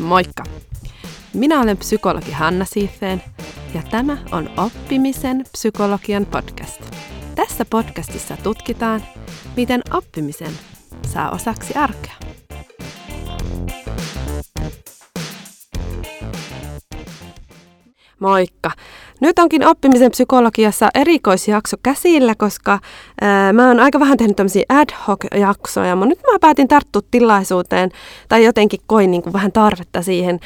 Moikka! Minä olen psykologi Hanna Siifeen ja tämä on Oppimisen psykologian podcast. Tässä podcastissa tutkitaan, miten oppimisen saa osaksi arkea. Moikka! Nyt onkin oppimisen psykologiassa erikoisjakso käsillä, koska ää, mä oon aika vähän tehnyt tämmöisiä ad hoc jaksoja, mutta nyt mä päätin tarttua tilaisuuteen tai jotenkin koin niin kuin vähän tarvetta siihen.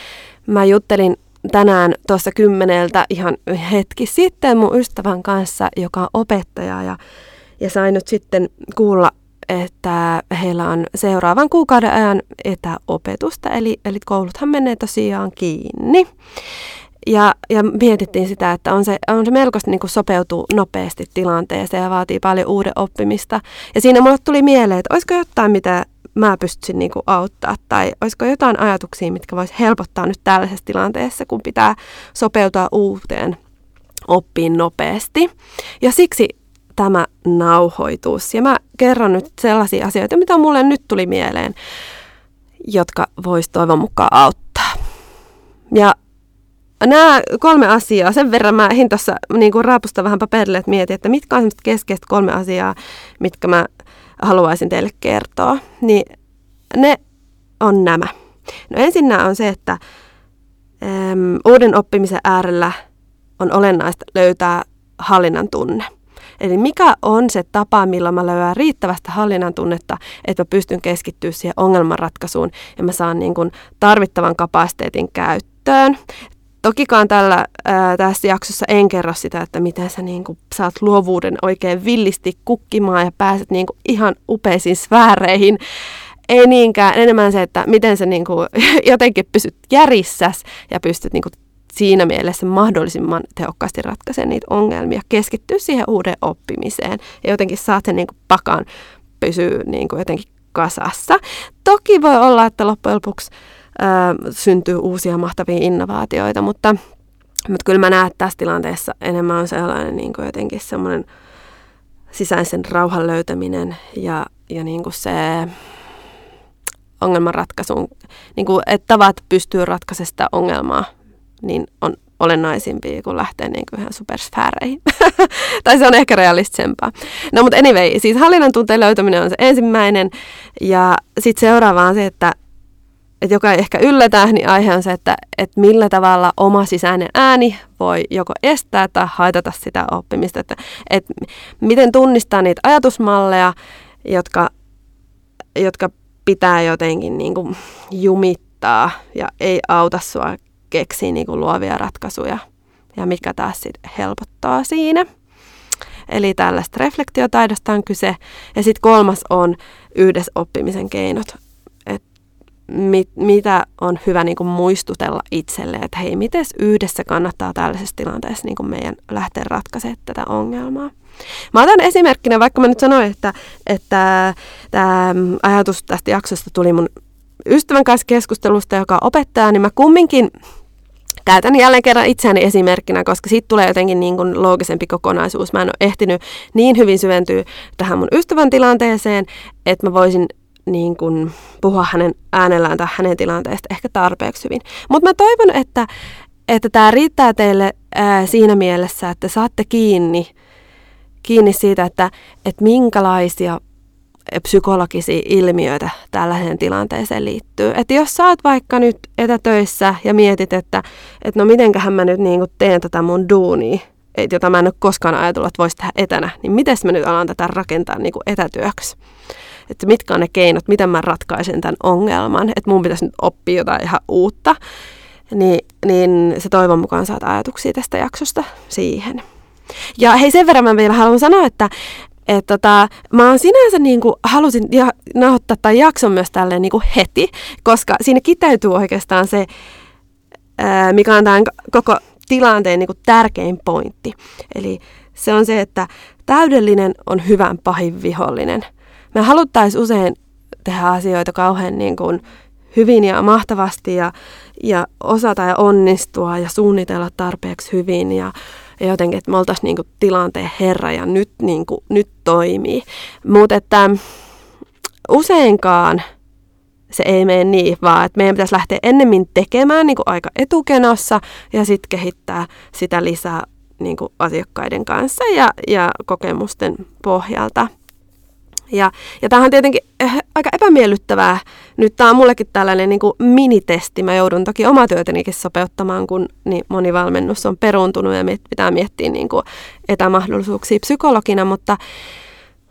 Mä juttelin tänään tuossa kymmeneltä ihan hetki sitten mun ystävän kanssa, joka on opettaja ja, ja sain nyt sitten kuulla että heillä on seuraavan kuukauden ajan etäopetusta, eli, eli kouluthan menee tosiaan kiinni. Ja, ja mietittiin sitä, että on se, on se melkoista niin sopeutuu nopeasti tilanteeseen ja vaatii paljon uuden oppimista. Ja siinä mulle tuli mieleen, että olisiko jotain, mitä mä pystyisin niin auttaa, tai olisiko jotain ajatuksia, mitkä vois helpottaa nyt tällaisessa tilanteessa, kun pitää sopeutua uuteen oppiin nopeasti. Ja siksi tämä nauhoitus. Ja mä kerron nyt sellaisia asioita, mitä mulle nyt tuli mieleen, jotka vois toivon mukaan auttaa. Ja nämä kolme asiaa, sen verran mä ehdin tuossa niin raapusta vähän paperille, että mietin, että mitkä on semmoista keskeistä kolme asiaa, mitkä mä haluaisin teille kertoa. Niin ne on nämä. No ensinnä on se, että äm, uuden oppimisen äärellä on olennaista löytää hallinnan tunne. Eli mikä on se tapa, millä mä löydän riittävästä hallinnan tunnetta, että mä pystyn keskittyä siihen ongelmanratkaisuun ja mä saan niin kuin tarvittavan kapasiteetin käyttöön. Tokikaan tällä, ää, tässä jaksossa en kerro sitä, että miten sä niin kuin, saat luovuuden oikein villisti kukkimaan ja pääset niin kuin, ihan upeisiin sfääreihin. Ei niinkään, enemmän se, että miten sä niin kuin, jotenkin pysyt järissäs ja pystyt niin kuin, siinä mielessä mahdollisimman tehokkaasti ratkaisemaan niitä ongelmia, keskittyä siihen uuden oppimiseen ja jotenkin saat sen niin kuin, pakan pysyä niin kuin, jotenkin kasassa. Toki voi olla, että loppujen lopuksi syntyy uusia mahtavia innovaatioita, mutta, mutta kyllä mä näen, että tässä tilanteessa enemmän on sellainen niin kuin jotenkin semmoinen sisäisen rauhan löytäminen ja, ja niin kuin se ongelmanratkaisun, niin kuin, että tavat pystyy ratkaisemaan sitä ongelmaa, niin on olennaisimpia kuin lähteä niin kuin ihan supersfääreihin. tai se on ehkä realistisempaa. No mutta anyway, siis hallinnan tunteen löytäminen on se ensimmäinen. Ja sitten seuraava on se, että että joka ei ehkä yllätä, niin aihe on se, että, että millä tavalla oma sisäinen ääni voi joko estää tai haitata sitä oppimista. Että, että miten tunnistaa niitä ajatusmalleja, jotka, jotka pitää jotenkin niin kuin jumittaa ja ei auta sua keksiä niin kuin luovia ratkaisuja ja mikä taas sit helpottaa siinä. Eli tällaista refleksiotaidosta on kyse. Ja sitten kolmas on yhdessä oppimisen keinot mit, mitä on hyvä niin kuin muistutella itselle, että hei, miten yhdessä kannattaa tällaisessa tilanteessa niin kuin meidän lähteä ratkaisemaan tätä ongelmaa. Mä otan esimerkkinä, vaikka mä nyt sanoin, että, että tämä ajatus tästä jaksosta tuli mun ystävän kanssa keskustelusta, joka on opettaja, niin mä kumminkin käytän jälleen kerran itseäni esimerkkinä, koska siitä tulee jotenkin niin kuin loogisempi kokonaisuus. Mä en ole ehtinyt niin hyvin syventyä tähän mun ystävän tilanteeseen, että mä voisin niin kuin puhua hänen äänellään tai hänen tilanteesta ehkä tarpeeksi hyvin. Mutta mä toivon, että, että tämä riittää teille ää, siinä mielessä, että saatte kiinni, kiinni siitä, että, että minkälaisia psykologisia ilmiöitä tällaiseen tilanteeseen liittyy. Että jos sä oot vaikka nyt etätöissä ja mietit, että, että no mitenköhän mä nyt niin teen tätä mun duunia, jota mä en ole koskaan ajatellut, että voisi tehdä etänä, niin miten mä nyt alan tätä rakentaa niin etätyöksi että mitkä on ne keinot, miten mä ratkaisen tämän ongelman, että mun pitäisi nyt oppia jotain ihan uutta, niin, niin se toivon mukaan saat ajatuksia tästä jaksosta siihen. Ja hei, sen verran mä vielä haluan sanoa, että et tota, mä oon sinänsä niin kuin, halusin ja, nauhoittaa tämän jakson myös tälleen niin kuin heti, koska siinä kiteytyy oikeastaan se, ää, mikä on tämän koko tilanteen niin kuin tärkein pointti. Eli se on se, että täydellinen on hyvän pahin vihollinen me haluttaisiin usein tehdä asioita kauhean niin kuin hyvin ja mahtavasti ja, ja osata ja onnistua ja suunnitella tarpeeksi hyvin ja, ja jotenkin, että me oltaisiin niin kuin tilanteen herra ja nyt, niin kuin, nyt toimii. Mutta että useinkaan se ei mene niin, vaan että meidän pitäisi lähteä ennemmin tekemään niin kuin aika etukenossa ja sitten kehittää sitä lisää niin kuin asiakkaiden kanssa ja, ja kokemusten pohjalta. Ja, ja tämähän on tietenkin eh, aika epämiellyttävää. Nyt tämä on mullekin tällainen niin kuin minitesti. Mä joudun toki omaa työtänikin sopeuttamaan, kun niin moni valmennus on peruuntunut ja pitää miettiä niin kuin etämahdollisuuksia psykologina, mutta,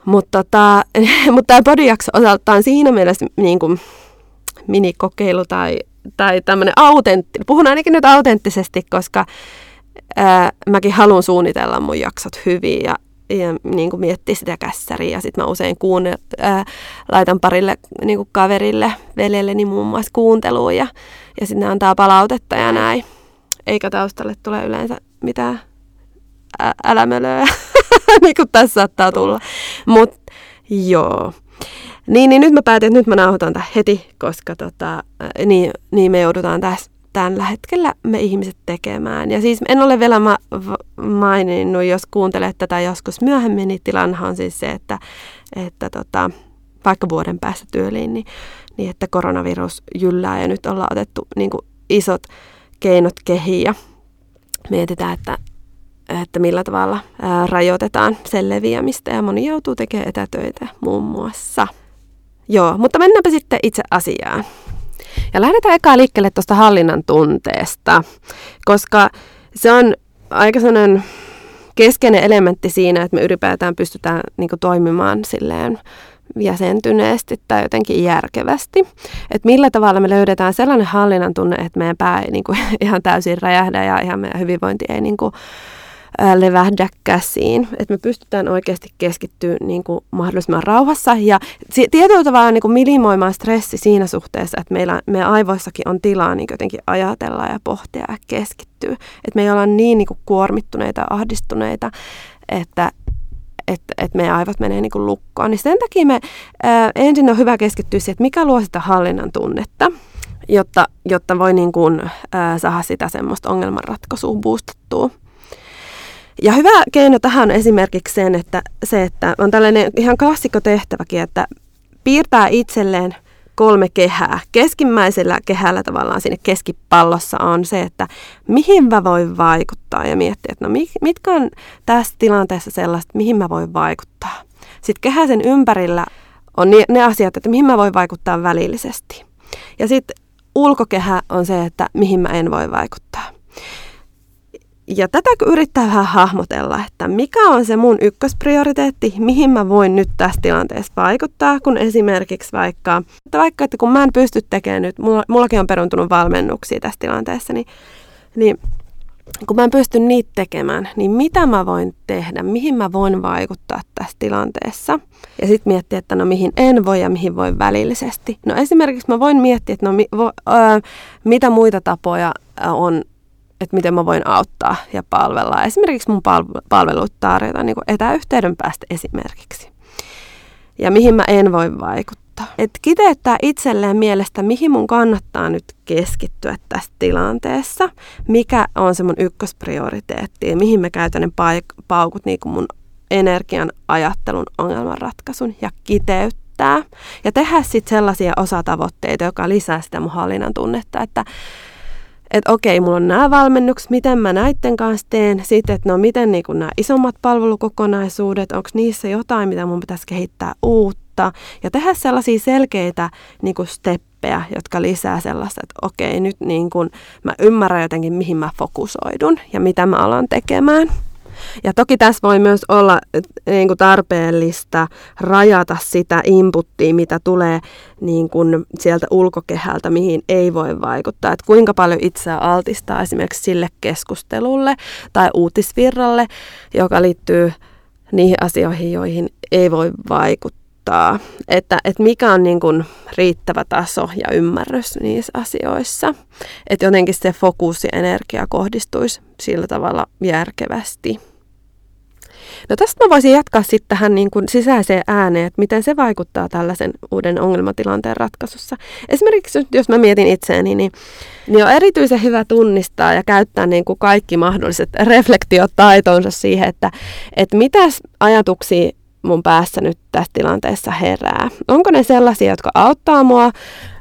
mutta, tota, mutta tämä podijakso osaltaan siinä mielessä niin kuin minikokeilu tai, tai tämmöinen autentti. Puhun ainakin nyt autenttisesti, koska ää, mäkin haluan suunnitella mun jaksot hyvin ja ja niin kuin miettiä sitä kässäriä. Ja sitten mä usein kuunne, ää, laitan parille niin kuin kaverille, veljelleni muun muassa kuunteluun ja, ja sitten ne antaa palautetta ja näin. Eikä taustalle tule yleensä mitään ä- älämölöä, niin kuin tässä saattaa tulla. Mutta joo. Niin, niin nyt mä päätin, että nyt mä nauhoitan tämän heti, koska tota, niin, niin me joudutaan tässä tällä hetkellä me ihmiset tekemään. Ja siis en ole vielä ma- maininnut, jos kuuntelet tätä joskus myöhemmin, niin tilannehan on siis se, että, että tota, vaikka vuoden päästä työliin, niin, niin että koronavirus jyllää ja nyt ollaan otettu niin kuin isot keinot kehiin ja mietitään, että, että millä tavalla ää, rajoitetaan sen leviämistä ja moni joutuu tekemään etätöitä muun muassa. Joo, mutta mennäänpä sitten itse asiaan. Ja lähdetään eka liikkeelle tuosta hallinnan tunteesta, koska se on aika sellainen keskeinen elementti siinä, että me ylipäätään pystytään niin toimimaan silleen jäsentyneesti tai jotenkin järkevästi. Että millä tavalla me löydetään sellainen hallinnan tunne, että meidän pää ei niin kuin, ihan täysin räjähdä ja ihan meidän hyvinvointi ei niin kuin, levähdä käsiin. Että me pystytään oikeasti keskittyä niin kuin mahdollisimman rauhassa ja tietyllä tavalla niin kuin minimoimaan stressi siinä suhteessa, että meillä, meidän aivoissakin on tilaa niin jotenkin ajatella ja pohtia ja keskittyä. Että me ei olla niin, niin kuin kuormittuneita ja ahdistuneita, että, että, että meidän aivot menee niin kuin lukkoon. Niin sen takia me ää, ensin on hyvä keskittyä siihen, että mikä luo sitä hallinnan tunnetta, jotta, jotta voi niin kuin, ää, saada sitä semmoista ongelmanratkaisua boostattua. Ja hyvä keino tähän on esimerkiksi sen, että, se, että on tällainen ihan klassikko tehtäväkin, että piirtää itselleen kolme kehää. Keskimmäisellä kehällä tavallaan sinne keskipallossa on se, että mihin mä voin vaikuttaa ja miettiä, että no mitkä on tässä tilanteessa sellaista, mihin mä voin vaikuttaa. Sitten kehäsen ympärillä on ne asiat, että mihin mä voin vaikuttaa välillisesti. Ja sitten ulkokehä on se, että mihin mä en voi vaikuttaa. Ja tätä yrittää vähän hahmotella, että mikä on se mun ykkösprioriteetti, mihin mä voin nyt tässä tilanteessa vaikuttaa, kun esimerkiksi vaikka, että vaikka että kun mä en pysty tekemään nyt, mulla, mullakin on peruntunut valmennuksia tässä tilanteessa, niin, niin kun mä en pysty niitä tekemään, niin mitä mä voin tehdä, mihin mä voin vaikuttaa tässä tilanteessa. Ja sitten miettiä, että no mihin en voi ja mihin voin välillisesti. No esimerkiksi mä voin miettiä, että no mi, vo, ö, mitä muita tapoja on että miten mä voin auttaa ja palvella. Esimerkiksi mun palveluita tarjota niin kuin etäyhteyden päästä esimerkiksi. Ja mihin mä en voi vaikuttaa. Että kiteyttää itselleen mielestä, mihin mun kannattaa nyt keskittyä tässä tilanteessa, mikä on se mun ykkösprioriteetti ja mihin mä käytän ne paik- paukut niin kuin mun energian, ajattelun, ongelmanratkaisun ja kiteyttää. Ja tehdä sitten sellaisia osatavoitteita, joka lisää sitä mun hallinnan tunnetta, että että okei, mulla on nämä valmennukset, miten mä näiden kanssa teen. Sitten, että no miten niin nämä isommat palvelukokonaisuudet, onko niissä jotain, mitä mun pitäisi kehittää uutta. Ja tehdä sellaisia selkeitä niin kuin steppejä, jotka lisää sellaista, että okei, nyt niin kuin mä ymmärrän jotenkin, mihin mä fokusoidun ja mitä mä alan tekemään. Ja toki tässä voi myös olla niin kuin tarpeellista rajata sitä inputtia, mitä tulee niin kuin sieltä ulkokehältä, mihin ei voi vaikuttaa. Että kuinka paljon itseä altistaa esimerkiksi sille keskustelulle tai uutisvirralle, joka liittyy niihin asioihin, joihin ei voi vaikuttaa. Että, että mikä on niin kuin riittävä taso ja ymmärrys niissä asioissa. Että jotenkin se fokus ja energia kohdistuisi sillä tavalla järkevästi. No tästä mä voisin jatkaa sitten tähän niin kuin sisäiseen ääneen, että miten se vaikuttaa tällaisen uuden ongelmatilanteen ratkaisussa. Esimerkiksi jos mä mietin itseäni, niin, niin on erityisen hyvä tunnistaa ja käyttää niin kuin kaikki mahdolliset reflektiotaitonsa siihen, että, että mitä ajatuksia mun päässä nyt tässä tilanteessa herää. Onko ne sellaisia, jotka auttaa mua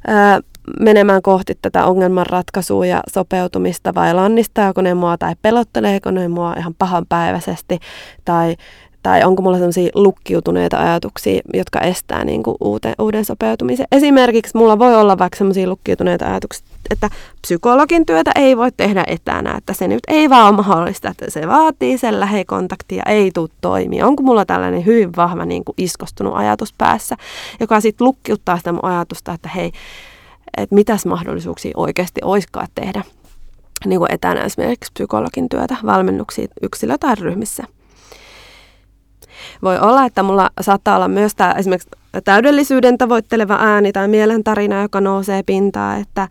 ää, menemään kohti tätä ongelmanratkaisua ja sopeutumista vai lannistaako ne mua tai pelotteleeko ne mua ihan pahanpäiväisesti tai, tai onko mulla sellaisia lukkiutuneita ajatuksia, jotka estää niin kuin uuden, uuden sopeutumisen. Esimerkiksi mulla voi olla vaikka sellaisia lukkiutuneita ajatuksia, että psykologin työtä ei voi tehdä etänä, että se nyt ei vaan ole mahdollista, että se vaatii sen lähekontaktia, ei tule toimia. Onko mulla tällainen hyvin vahva niin kuin iskostunut ajatus päässä, joka sitten lukkiuttaa sitä mun ajatusta, että hei, että mitäs mahdollisuuksia oikeasti oiskaan tehdä niin kuin etänä esimerkiksi psykologin työtä, valmennuksia yksilö- tai ryhmissä. Voi olla, että mulla saattaa olla myös tämä esimerkiksi täydellisyyden tavoitteleva ääni tai mielentarina, joka nousee pintaan, että,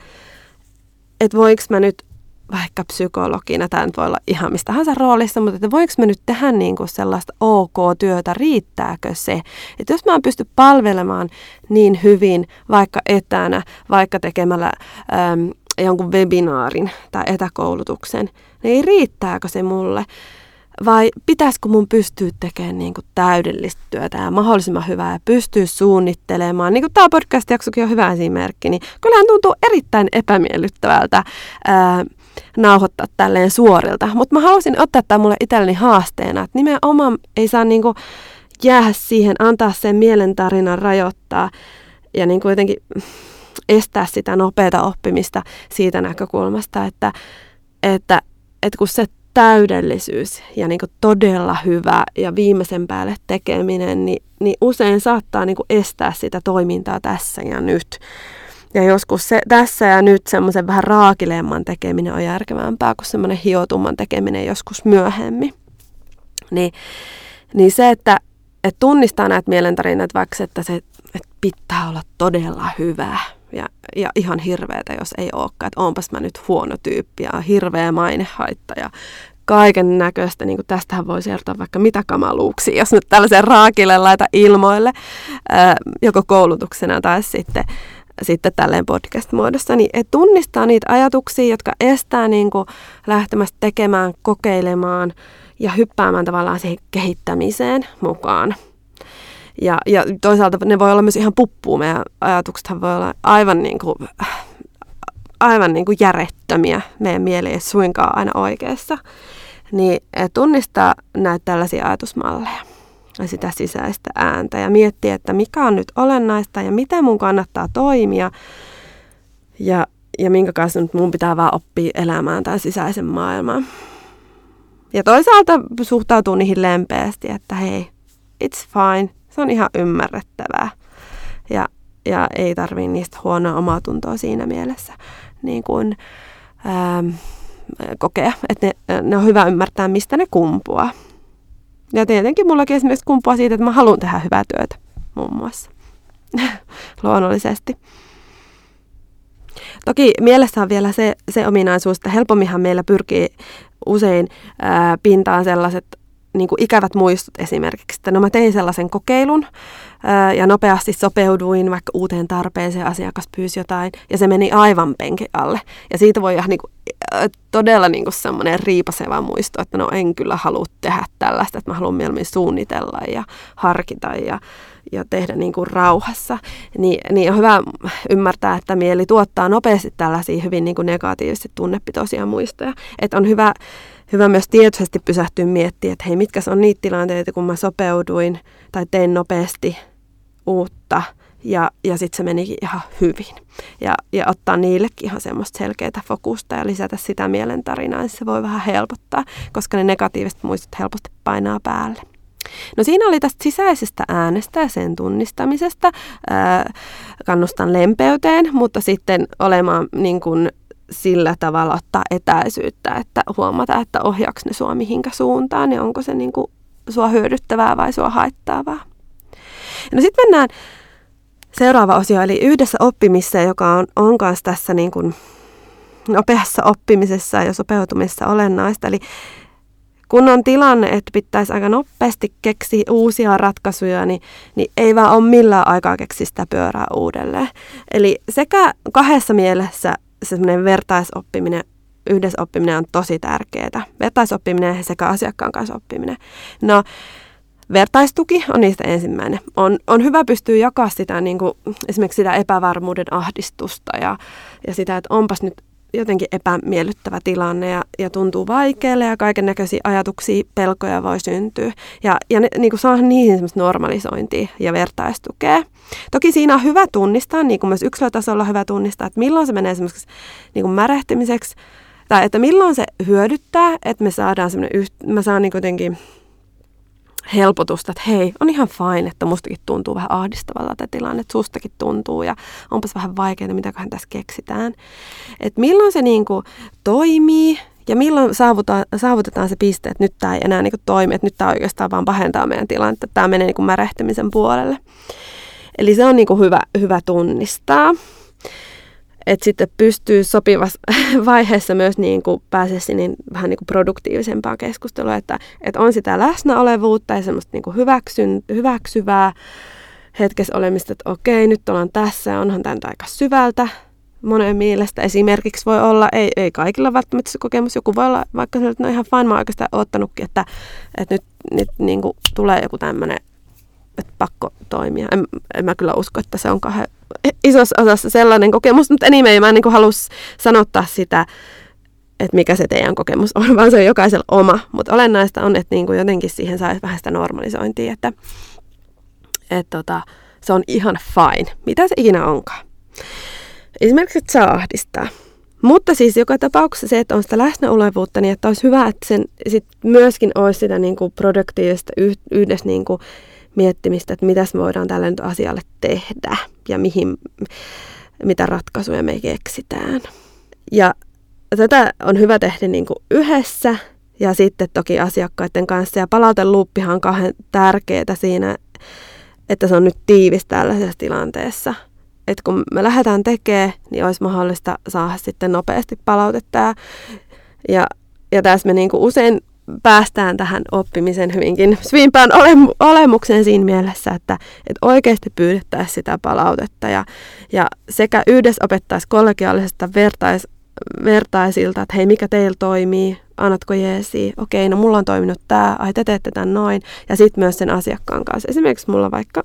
että voiko mä nyt vaikka psykologina, tämä nyt voi olla ihan mistä tahansa roolissa, mutta että voiko mä nyt tehdä niin kuin sellaista ok-työtä, riittääkö se? Että jos mä pysty palvelemaan niin hyvin vaikka etänä, vaikka tekemällä äm, jonkun webinaarin tai etäkoulutuksen, niin riittääkö se mulle? Vai pitäisikö mun pystyä tekemään niin kuin täydellistä työtä ja mahdollisimman hyvää ja pystyä suunnittelemaan? Niin kuin tämä podcast-jaksokin on hyvä esimerkki, niin kyllähän tuntuu erittäin epämiellyttävältä ää, nauhoittaa tälleen suorilta. Mutta mä halusin ottaa tämän mulle itselleni haasteena, että nimenomaan ei saa niin kuin jäädä siihen, antaa sen mielentarinan rajoittaa ja niin kuin jotenkin estää sitä nopeata oppimista siitä näkökulmasta, että, että, että kun se täydellisyys ja niin todella hyvä ja viimeisen päälle tekeminen, niin, niin usein saattaa niin estää sitä toimintaa tässä ja nyt. Ja joskus se tässä ja nyt semmoisen vähän raakileemman tekeminen on järkevämpää kuin semmoinen hiotumman tekeminen joskus myöhemmin. Niin, niin se, että, että tunnistaa näitä mielentarinoita, vaikka että se että pitää olla todella hyvää ja, ja ihan hirveätä, jos ei olekaan, että onpas mä nyt huono tyyppi ja hirveä mainehaitta ja kaiken näköistä, niin tästähän voi kertoa vaikka mitä kamaluuksia, jos nyt tällaisen raakille laita ilmoille, ää, joko koulutuksena tai sitten, sitten tälleen podcast-muodossa, niin et tunnistaa niitä ajatuksia, jotka estää niin kuin lähtemästä tekemään, kokeilemaan ja hyppäämään tavallaan siihen kehittämiseen mukaan. Ja, ja toisaalta ne voi olla myös ihan puppuu. Meidän ajatuksethan voi olla aivan niin kuin, aivan niin kuin järjettömiä. Meidän mieli ei suinkaan aina oikeassa. Niin tunnistaa näitä tällaisia ajatusmalleja ja sitä sisäistä ääntä ja miettiä, että mikä on nyt olennaista ja mitä mun kannattaa toimia ja, ja minkä kanssa nyt mun pitää vaan oppia elämään tämän sisäisen maailman. Ja toisaalta suhtautuu niihin lempeästi, että hei, it's fine, se on ihan ymmärrettävää. Ja, ja ei tarvii niistä huonoa omaa tuntoa siinä mielessä niin kuin, ähm, kokea. Että ne, ne on hyvä ymmärtää, mistä ne kumpuaa. Ja tietenkin mullakin esimerkiksi kumpuaa siitä, että mä haluan tehdä hyvää työtä muun muassa. Luonnollisesti. Toki mielessä on vielä se, se ominaisuus, että helpomminhan meillä pyrkii usein ää, pintaan sellaiset niin kuin ikävät muistot esimerkiksi, että no mä tein sellaisen kokeilun ää, ja nopeasti sopeuduin vaikka uuteen tarpeeseen, asiakas pyysi jotain ja se meni aivan penki alle. Ja siitä voi ihan niin kuin, todella niin kuin semmoinen riipaseva muisto, että no en kyllä halua tehdä tällaista, että mä haluan mieluummin suunnitella ja harkita ja, ja tehdä niin kuin rauhassa. Ni, niin on hyvä ymmärtää, että mieli tuottaa nopeasti tällaisia hyvin niin kuin negatiivisesti tunnepitoisia muistoja. Että on hyvä hyvä myös tietoisesti pysähtyä miettimään, että hei, mitkä on niitä tilanteita, kun mä sopeuduin tai tein nopeasti uutta ja, ja sitten se menikin ihan hyvin. Ja, ja ottaa niillekin ihan semmoista selkeää fokusta ja lisätä sitä mielentarinaa, niin se voi vähän helpottaa, koska ne negatiiviset muistot helposti painaa päälle. No siinä oli tästä sisäisestä äänestä ja sen tunnistamisesta. Ää, kannustan lempeyteen, mutta sitten olemaan niin kuin sillä tavalla ottaa etäisyyttä, että huomata, että ohjaako ne sua mihinkä suuntaan ja onko se niin kuin sua hyödyttävää vai sua haittaavaa. No sitten mennään seuraava osio, eli yhdessä oppimiseen, joka on, on kanssa tässä niin kuin nopeassa oppimisessa ja sopeutumisessa olennaista. Eli kun on tilanne, että pitäisi aika nopeasti keksiä uusia ratkaisuja, niin, niin ei vaan ole millään aikaa keksiä sitä pyörää uudelleen. Eli sekä kahdessa mielessä semmoinen vertaisoppiminen, yhdessä oppiminen on tosi tärkeää. Vertaisoppiminen sekä asiakkaan kanssa oppiminen. No, vertaistuki on niistä ensimmäinen. On, on hyvä pystyä jakaa sitä, niin kuin, esimerkiksi sitä epävarmuuden ahdistusta ja, ja sitä, että onpas nyt jotenkin epämiellyttävä tilanne ja, ja tuntuu vaikealle ja kaiken näköisiä ajatuksia, pelkoja voi syntyä. Ja, ja ne, niin kuin saa niihin semmoista normalisointia ja vertaistukea. Toki siinä on hyvä tunnistaa, niin kuin myös yksilötasolla hyvä tunnistaa, että milloin se menee semmoiseksi niin kuin märähtimiseksi, tai että milloin se hyödyttää, että me saadaan semmoinen, mä saan niin jotenkin helpotusta, että hei, on ihan fine, että mustakin tuntuu vähän ahdistavalta tämä tilanne, että sustakin tuntuu ja onpas vähän vaikeaa, mitäköhän tässä keksitään. Että milloin se niin kuin toimii ja milloin saavutetaan se piste, että nyt tämä ei enää niin kuin toimi, että nyt tämä oikeastaan vaan pahentaa meidän tilannetta, että tämä menee niin kuin märehtimisen puolelle. Eli se on niin kuin hyvä, hyvä tunnistaa että sitten pystyy sopivassa vaiheessa myös niin kuin pääsisi niin vähän niin kuin produktiivisempaa keskustelua, että, että on sitä läsnäolevuutta ja semmoista niin kuin hyväksyn, hyväksyvää hetkessä olemista, että okei, nyt ollaan tässä onhan tämä aika syvältä monen mielestä. Esimerkiksi voi olla, ei, ei kaikilla välttämättä se kokemus, joku voi olla vaikka se, että no ihan fine, mä oikeastaan ottanutkin, että, että nyt, nyt niin kuin tulee joku tämmöinen että pakko toimia. En, en mä kyllä usko, että se on kahden isossa osassa sellainen kokemus, mutta anyway, mä en niin halus sanottaa sitä, että mikä se teidän kokemus on, vaan se on jokaisella oma. Mutta olennaista on, että niin kuin jotenkin siihen saisi vähän sitä normalisointia, että, että tota, se on ihan fine, mitä se ikinä onkaan. Esimerkiksi, että saa ahdistaa. Mutta siis joka tapauksessa se, että on sitä läsnäolevuutta, niin että olisi hyvä, että sen sit myöskin olisi sitä niin kuin produktiivista yhdessä niin kuin miettimistä, että mitä me voidaan tälle nyt asialle tehdä ja mihin, mitä ratkaisuja me keksitään. Ja tätä on hyvä tehdä niin kuin yhdessä ja sitten toki asiakkaiden kanssa. Ja palauteluuppihan on kauhean tärkeää siinä, että se on nyt tiivis tällaisessa tilanteessa. Että kun me lähdetään tekemään, niin olisi mahdollista saada sitten nopeasti palautetta. Ja, ja tässä me niin kuin usein päästään tähän oppimisen hyvinkin svimpään olemukseen siinä mielessä, että, että oikeasti pyydettäisiin sitä palautetta ja, ja sekä yhdessä opettaisiin kollegiaalisesta vertais, vertaisilta, että hei, mikä teillä toimii, annatko jeesi, okei, no mulla on toiminut tämä, ai te teette tämän noin, ja sitten myös sen asiakkaan kanssa. Esimerkiksi mulla vaikka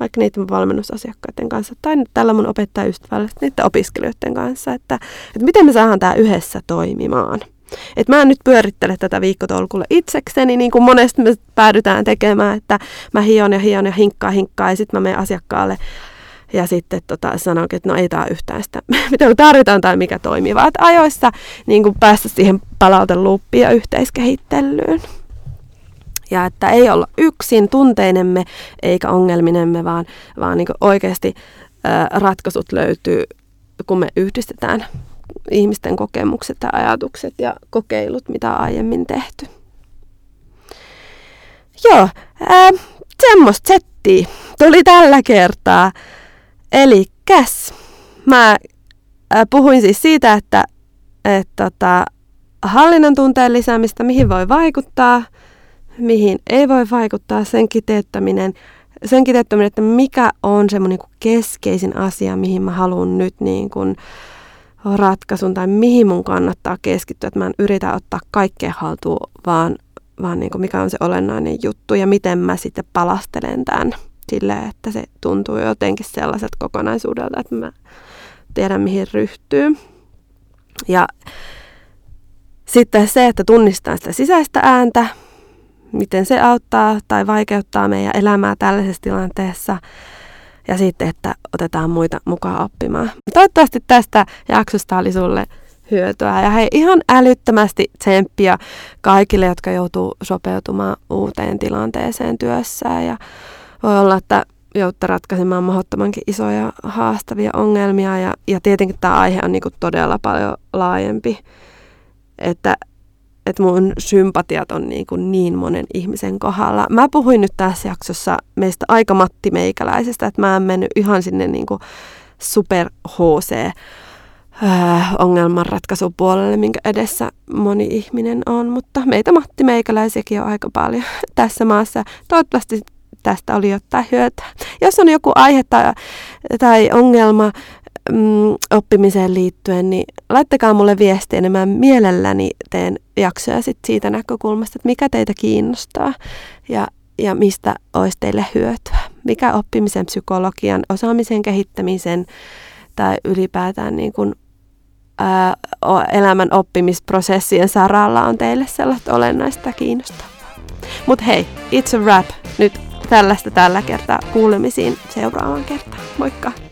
vaikka niiden valmennusasiakkaiden kanssa tai tällä mun opettajaystävällä, niiden opiskelijoiden kanssa, että, että miten me saadaan tämä yhdessä toimimaan. Et mä en nyt pyörittele tätä viikkotolkulla itsekseni, niin kuin monesti me päädytään tekemään, että mä hion ja hion ja hinkkaa hinkkaa ja sitten mä menen asiakkaalle ja sitten tota, sanonkin, että no ei tämä yhtään sitä, mitä me tarvitaan tai mikä toimii, vaan että ajoissa niin kuin päästä siihen palauteluuppiin ja yhteiskehittelyyn. Ja että ei olla yksin tunteinemme eikä ongelminemme, vaan, vaan niin oikeasti ää, ratkaisut löytyy, kun me yhdistetään ihmisten kokemukset ja ajatukset ja kokeilut, mitä on aiemmin tehty. Joo, ää, semmoista settiä tuli tällä kertaa. Eli käs. Mä ää, puhuin siis siitä, että et, tota, hallinnan tunteen lisäämistä, mihin voi vaikuttaa, mihin ei voi vaikuttaa, sen kiteyttäminen, sen kiteyttäminen että mikä on semmoinen niin keskeisin asia, mihin mä haluan nyt niin kuin, ratkaisun tai mihin mun kannattaa keskittyä, että mä en yritä ottaa kaikkea haltuun, vaan, vaan niin kuin mikä on se olennainen juttu ja miten mä sitten palastelen tämän silleen, että se tuntuu jotenkin sellaiset kokonaisuudelta, että mä tiedän mihin ryhtyy. Ja sitten se, että tunnistaa sitä sisäistä ääntä, miten se auttaa tai vaikeuttaa meidän elämää tällaisessa tilanteessa – ja sitten, että otetaan muita mukaan oppimaan. Toivottavasti tästä jaksosta oli sulle hyötyä. Ja hei ihan älyttömästi tsemppiä kaikille, jotka joutuu sopeutumaan uuteen tilanteeseen työssään ja voi olla, että joutuu ratkaisemaan mahdottomankin isoja haastavia ongelmia. Ja, ja tietenkin tämä aihe on niin todella paljon laajempi, että että mun sympatiat on niin, kuin niin monen ihmisen kohdalla. Mä puhuin nyt tässä jaksossa meistä aika Matti Meikäläisestä, että mä en mennyt ihan sinne niin kuin super HC äh, ongelmanratkaisupuolelle, minkä edessä moni ihminen on, mutta meitä Matti Meikäläisiäkin on aika paljon tässä maassa. Toivottavasti tästä oli jotain hyötyä. Jos on joku aihe tai, tai ongelma, mm, oppimiseen liittyen, niin laittakaa mulle viestiä, niin mä mielelläni teen jaksoja sit siitä näkökulmasta, että mikä teitä kiinnostaa. Ja, ja mistä olisi teille hyötyä. Mikä oppimisen psykologian, osaamisen kehittämisen tai ylipäätään niin kuin, ää, elämän oppimisprosessien saralla on teille sellaista olennaista kiinnostavaa. Mutta hei, it's a wrap. Nyt tällaista tällä kertaa kuulemisiin seuraavaan kertaan. Moikka!